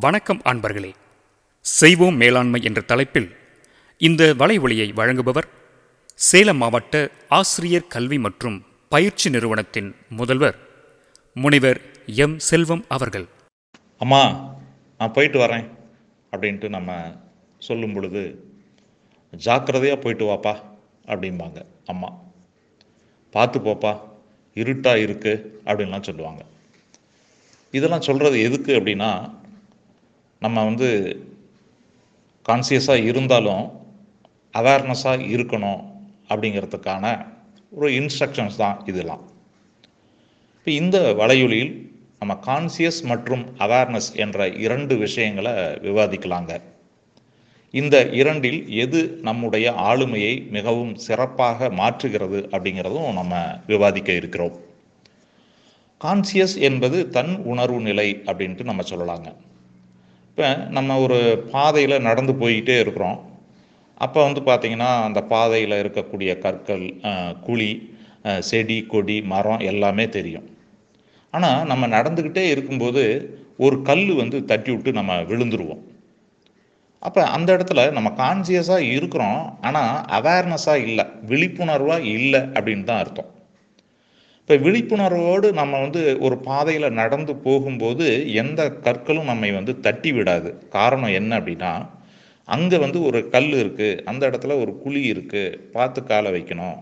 வணக்கம் அன்பர்களே. செய்வோம் மேலாண்மை என்ற தலைப்பில் இந்த வலைவொலியை வழங்குபவர் சேலம் மாவட்ட ஆசிரியர் கல்வி மற்றும் பயிற்சி நிறுவனத்தின் முதல்வர் முனைவர் எம். செல்வம் அவர்கள். அம்மா நான் போயிட்டு வரேன் அப்படின்ட்டு நம்ம சொல்லும் பொழுது ஜாக்கிரதையாக போயிட்டு வாப்பா அப்படிம்பாங்க அம்மா. பார்த்து போப்பா இருட்டாக இருக்கு அப்படின்லாம் சொல்லுவாங்க. இதெல்லாம் சொல்கிறது எதுக்கு அப்படின்னா நம்ம வந்து கான்சியஸாக இருந்தாலும் அவேர்னஸாக இருக்கணும் அப்படிங்கிறதுக்கான ஒரு இன்ஸ்ட்ரக்ஷன்ஸ் தான் இதெல்லாம். இப்போ இந்த வலையொலியில் நம்ம கான்சியஸ் மற்றும் அவேர்னஸ் என்ற இரண்டு விஷயங்களை விவாதிக்கலாங்க. இந்த இரண்டில் எது நம்முடைய ஆளுமையை மிகவும் சிறப்பாக மாற்றுகிறது அப்படிங்கிறதும் நம்ம விவாதிக்க இருக்கிறோம். கான்சியஸ் என்பது தன் உணர்வு நிலை அப்படின்ட்டு நம்ம சொல்லலாங்க. இப்போ நம்ம ஒரு பாதையில் நடந்து போய்கிட்டே இருக்கிறோம். அப்போ வந்து பார்த்திங்கன்னா அந்த பாதையில் இருக்கக்கூடிய கற்கள் குழி செடி கொடி மரம் எல்லாமே தெரியும். ஆனால் நம்ம நடந்துக்கிட்டே இருக்கும்போது ஒரு கல் வந்து தட்டி விட்டு நம்ம விழுந்துருவோம். அப்போ அந்த இடத்துல நம்ம கான்சியஸாக இருக்கிறோம். ஆனால் அவேர்னஸாக இல்லை விழிப்புணர்வாக இல்லை அப்படின்னு தான் அர்த்தம். இப்போ விழிப்புணர்வோடு நம்ம வந்து ஒரு பாதையில் நடந்து போகும்போது எந்த கற்களும் நம்மை வந்து தட்டி விடாது. காரணம் என்ன அப்படின்னா அங்கே வந்து ஒரு கல் இருக்குது அந்த இடத்துல ஒரு குழி இருக்குது பார்த்து காலை வைக்கணும்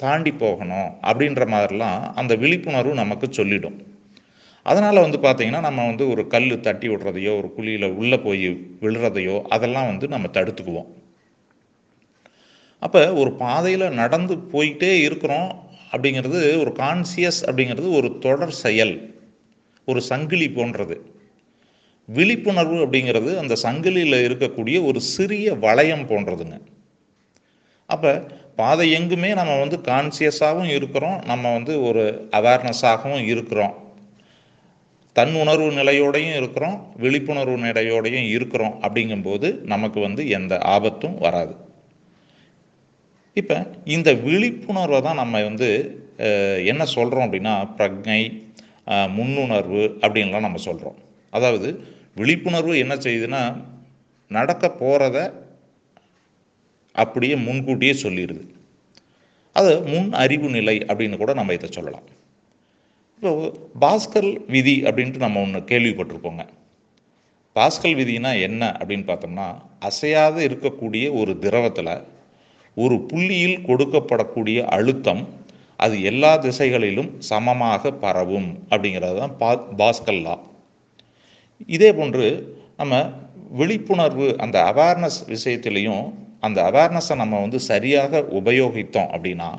தாண்டி போகணும் அப்படின்ற மாதிரிலாம் அந்த விழிப்புணர்வு நமக்கு சொல்லிடும். அதனால் வந்து பார்த்தீங்கன்னா நம்ம வந்து ஒரு கல் தட்டி விடுறதையோ ஒரு குழியில் உள்ளே போய் விழுறதையோ அதெல்லாம் வந்து நம்ம தடுத்துக்குவோம். அப்போ ஒரு பாதையில் நடந்து போயிட்டே இருக்கிறோம் அப்படிங்கிறது ஒரு கான்சியஸ் அப்படிங்கிறது ஒரு தொடர் செயல் ஒரு சங்கிலி போன்றது. விழிப்புணர்வு அப்படிங்கிறது அந்த சங்கிலியில் இருக்கக்கூடிய ஒரு சிறிய வளையம் போன்றதுங்க. அப்போ பாதை எங்குமே நம்ம வந்து கான்சியஸாகவும் இருக்கிறோம் நம்ம வந்து ஒரு அவேர்னஸாகவும் இருக்கிறோம். தன் உணர்வு நிலையோடையும் இருக்கிறோம் விழிப்புணர்வு நிலையோடையும் இருக்கிறோம் அப்படிங்கும்போது நமக்கு வந்து எந்த ஆபத்தும் வராது. இப்போ இந்த விழிப்புணர்வை தான் நம்ம வந்து என்ன சொல்கிறோம் அப்படின்னா பிரக்ஞை முன்னுணர்வு அப்படின்லாம் நம்ம சொல்கிறோம் அதாவது விழிப்புணர்வு என்ன செய்யுதுன்னா நடக்க போகிறத அப்படியே முன்கூட்டியே சொல்லிடுது அது முன் அறிவு நிலை அப்படின்னு கூட நம்ம இதை சொல்லலாம். இப்போ பாஸ்கல் விதி அப்படின்ட்டு நம்ம ஒன்று கேள்விப்பட்டிருப்போங்க பாஸ்கல் விதினா என்ன அப்படின்னு பார்த்தோம்னா அசையாது இருக்கக்கூடிய ஒரு திரவத்தில் ஒரு புள்ளியில் கொடுக்கப்படக்கூடிய அழுத்தம் அது எல்லா திசைகளிலும் சமமாக பரவும் அப்படிங்கிறது தான் பா பாஸ்கல்லா இதே போன்று நம்ம விழிப்புணர்வு அந்த அவேர்னஸ் விஷயத்திலையும் அந்த அவேர்னஸை நம்ம வந்து சரியாக உபயோகித்தோம் அப்படின்னா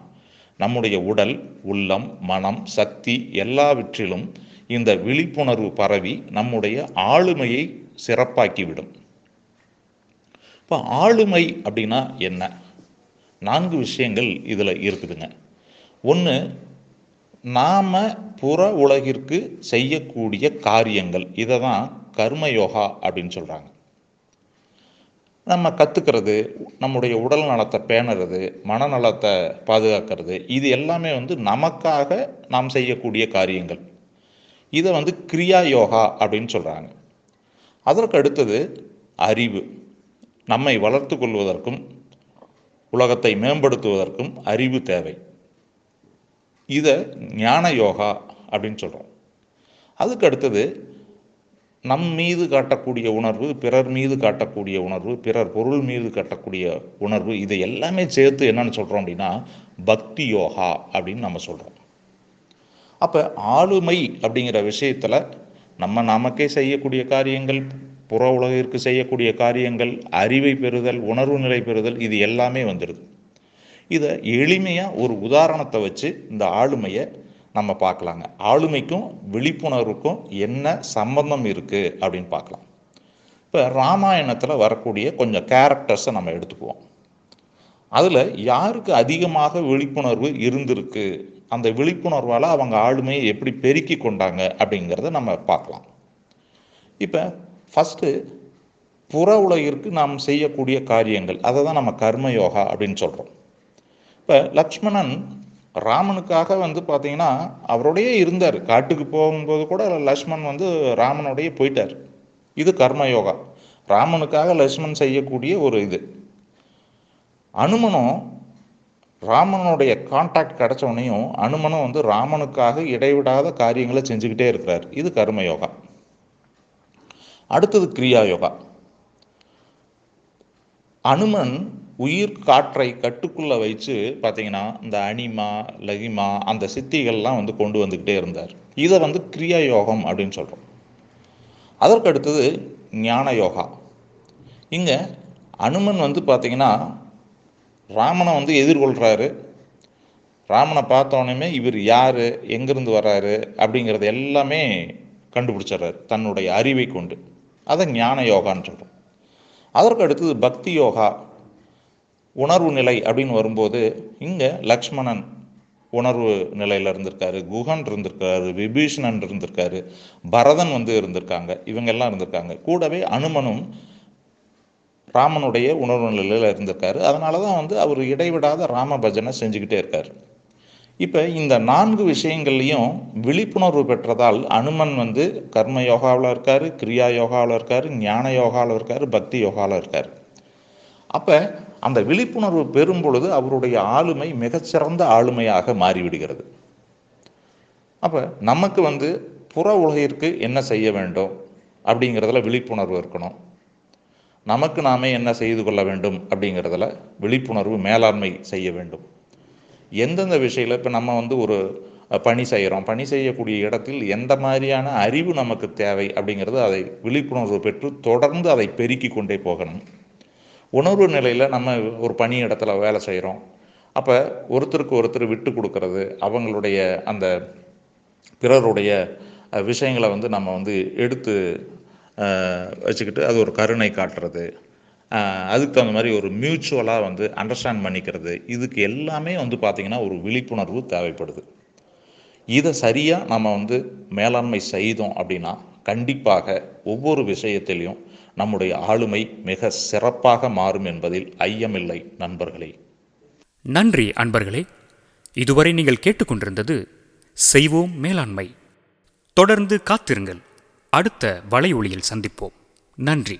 நம்முடைய உடல் உள்ளம் மனம் சக்தி எல்லாவற்றிலும் இந்த விழிப்புணர்வு பரவி நம்முடைய ஆளுமையை சிறப்பாக்கிவிடும். இப்போ ஆளுமை அப்படின்னா என்ன? நான்கு விஷயங்கள் இதில் இருக்குதுங்க. ஒன்று நாம் புற உலகிற்கு செய்யக்கூடிய காரியங்கள். இதை தான் கர்மயோகா அப்படின்னு சொல்கிறாங்க நம்ம கற்றுக்கிறது நம்முடைய உடல் நலத்தை பேணுறது மனநலத்தை பாதுகாக்கிறது இது எல்லாமே வந்து நமக்காக நாம் செய்யக்கூடிய காரியங்கள். இதை வந்து கிரியா யோகா அப்படின்னு சொல்கிறாங்க அதற்கு அடுத்தது அறிவு. நம்மை வளர்த்து கொள்வதற்கும் உலகத்தை மேம்படுத்துவதற்கும் அறிவு தேவை. இதை ஞான யோகா அப்படின்னு சொல்கிறோம் அதுக்கு அடுத்தது நம் மீது காட்டக்கூடிய உணர்வு பிறர் மீது காட்டக்கூடிய உணர்வு பிறர் பொருள் மீது காட்டக்கூடிய உணர்வு இதை எல்லாமே சேர்த்து என்னன்னு சொல்கிறோம் அப்படின்னா பக்தி யோகா அப்படின்னு நம்ம சொல்கிறோம் அப்போ ஆளுமை அப்படிங்கிற விஷயத்தில் நம்ம நமக்கே செய்யக்கூடிய காரியங்கள் புற உலகிற்கு செய்யக்கூடிய காரியங்கள் அறிவை பெறுதல் உணர்வு நிலை பெறுதல் இது எல்லாமே வந்துடுது இதை எளிமையாக ஒரு உதாரணத்தை வச்சு இந்த ஆளுமையை நம்ம பார்க்கலாங்க ஆளுமைக்கும் விழிப்புணர்வுக்கும் என்ன சம்பந்தம் இருக்குது அப்படின்னு பார்க்கலாம் இப்போ ராமாயணத்தில் வரக்கூடிய கொஞ்சம் கேரக்டர்ஸை நம்ம எடுத்துக்குவோம். அதில் யாருக்கு அதிகமாக விழிப்புணர்வு இருந்திருக்கு? அந்த விழிப்புணர்வால் அவங்க ஆளுமையை எப்படி பெருக்கி கொண்டாங்க அப்படிங்கிறத நம்ம பார்க்கலாம் இப்போ ஃபஸ்ட்டு புற உலகிற்கு நாம் செய்யக்கூடிய காரியங்கள். அதை தான் நம்ம கர்மயோகா அப்படின்னு சொல்கிறோம் இப்போ லக்ஷ்மணன் ராமனுக்காக வந்து பார்த்தீங்கன்னா அவரோடையே இருந்தார். காட்டுக்கு போகும்போது கூட லக்ஷ்மண் வந்து ராமனுடைய போயிட்டார். இது கர்மயோகா ராமனுக்காக லக்ஷ்மண் செய்யக்கூடிய ஒரு இது. அனுமனும் ராமனுடைய கான்டாக்ட் கிடைச்சவனையும் அனுமனும் வந்து ராமனுக்காக இடைவிடாத காரியங்களை செஞ்சுக்கிட்டே இருக்கிறார். இது கர்மயோகா அடுத்தது கிரியா யோகா. அனுமன் உயிர் காற்றை கட்டுக்குள்ள வச்சு பார்த்தீங்கன்னா இந்த அனிமா லகிமா அந்த சித்திகள்லாம் வந்து கொண்டு வந்துக்கிட்டே இருந்தார். இதை வந்து கிரியா யோகம் அப்படின்னு சொல்கிறோம் அதற்கு அடுத்தது ஞான யோகா. இங்கே அனுமன் வந்து பார்த்தீங்கன்னா ராமனை வந்து எதிர்கொள்கிறாரு ராமனை பார்த்தோன்னே இவர் யார் எங்கேருந்து வர்றாரு அப்படிங்கிறது எல்லாமே கண்டுபிடிச்சிடுறாரு தன்னுடைய அறிவை கொண்டு. அதை ஞான யோகான்னு சொல்கிறோம் அதற்கு அடுத்தது பக்தி யோகா உணர்வு நிலை அப்படின்னு வரும்போது இங்கே லக்ஷ்மணன் உணர்வு நிலையில் இருந்திருக்காரு குஹன் இருந்திருக்காரு விபீஷணன் இருந்திருக்காரு பரதன் வந்து இருந்திருக்காங்க இவங்கெல்லாம் இருந்திருக்காங்க. கூடவே அனுமனும் ராமனுடைய உணர்வு நிலையில் இருந்திருக்காரு. அதனால தான் வந்து அவர் இடைவிடாத ராம பஜனை செஞ்சுக்கிட்டே இருக்கார். இப்போ இந்த நான்கு விஷயங்கள்லையும் விழிப்புணர்வு பெற்றதால் அனுமன் வந்து கர்ம யோகாவில் இருக்கார் கிரியா யோகாவில் இருக்கார் ஞான யோகாவில் இருக்கார் பக்தி யோகாவில் இருக்கார். அப்போ அந்த விழிப்புணர்வு பெறும் பொழுது அவருடைய ஆளுமை மிகச்சிறந்த ஆளுமையாக மாறிவிடுகிறது. அப்போ நமக்கு வந்து புற உலகிற்கு என்ன செய்ய வேண்டும் அப்படிங்கிறதுல விழிப்புணர்வு இருக்கணும். நமக்கு நாமே என்ன செய்து கொள்ள வேண்டும் அப்படிங்கிறதுல விழிப்புணர்வு மேலாண்மை செய்ய வேண்டும். எந்தெந்த விஷயத்தில் இப்போ நம்ம வந்து ஒரு பணி செய்கிறோம் பணி செய்யக்கூடிய இடத்தில் எந்த மாதிரியான அறிவு நமக்கு தேவை அப்படிங்கிறது அதை விழிப்புணர்வு பெற்று தொடர்ந்து அதை பெருக்கி கொண்டே போகணும். உணர்வு நிலையில் நம்ம ஒரு பணி இடத்துல வேலை செய்கிறோம் அப்போ ஒருத்தருக்கு ஒருத்தர் விட்டு கொடுக்கறது அவங்களுடைய அந்த பிறருடைய விஷயங்களை வந்து நம்ம வந்து எடுத்து வச்சுக்கிட்டு அது ஒரு கருணை காட்டுறது. அதுக்கு தகுந்த மாதிரி ஒரு மியூச்சுவலாக வந்து அண்டர்ஸ்டாண்ட் பண்ணிக்கிறது. இதுக்கு எல்லாமே வந்து பார்த்திங்கன்னா ஒரு விழிப்புணர்வு தேவைப்படுது. இதை சரியாக நம்ம வந்து மேலாண்மை செய்தோம் அப்படின்னா கண்டிப்பாக ஒவ்வொரு விஷயத்திலையும் நம்முடைய ஆளுமை மிக சிறப்பாக மாறும் என்பதில் ஐயமில்லை நண்பர்களே. நன்றி அன்பர்களே. இதுவரை நீங்கள் கேட்டுக்கொண்டிருந்தது செய்வோம் மேலாண்மை. தொடர்ந்து காத்திருங்கள். அடுத்த வலை ஒளியில் சந்திப்போம். நன்றி.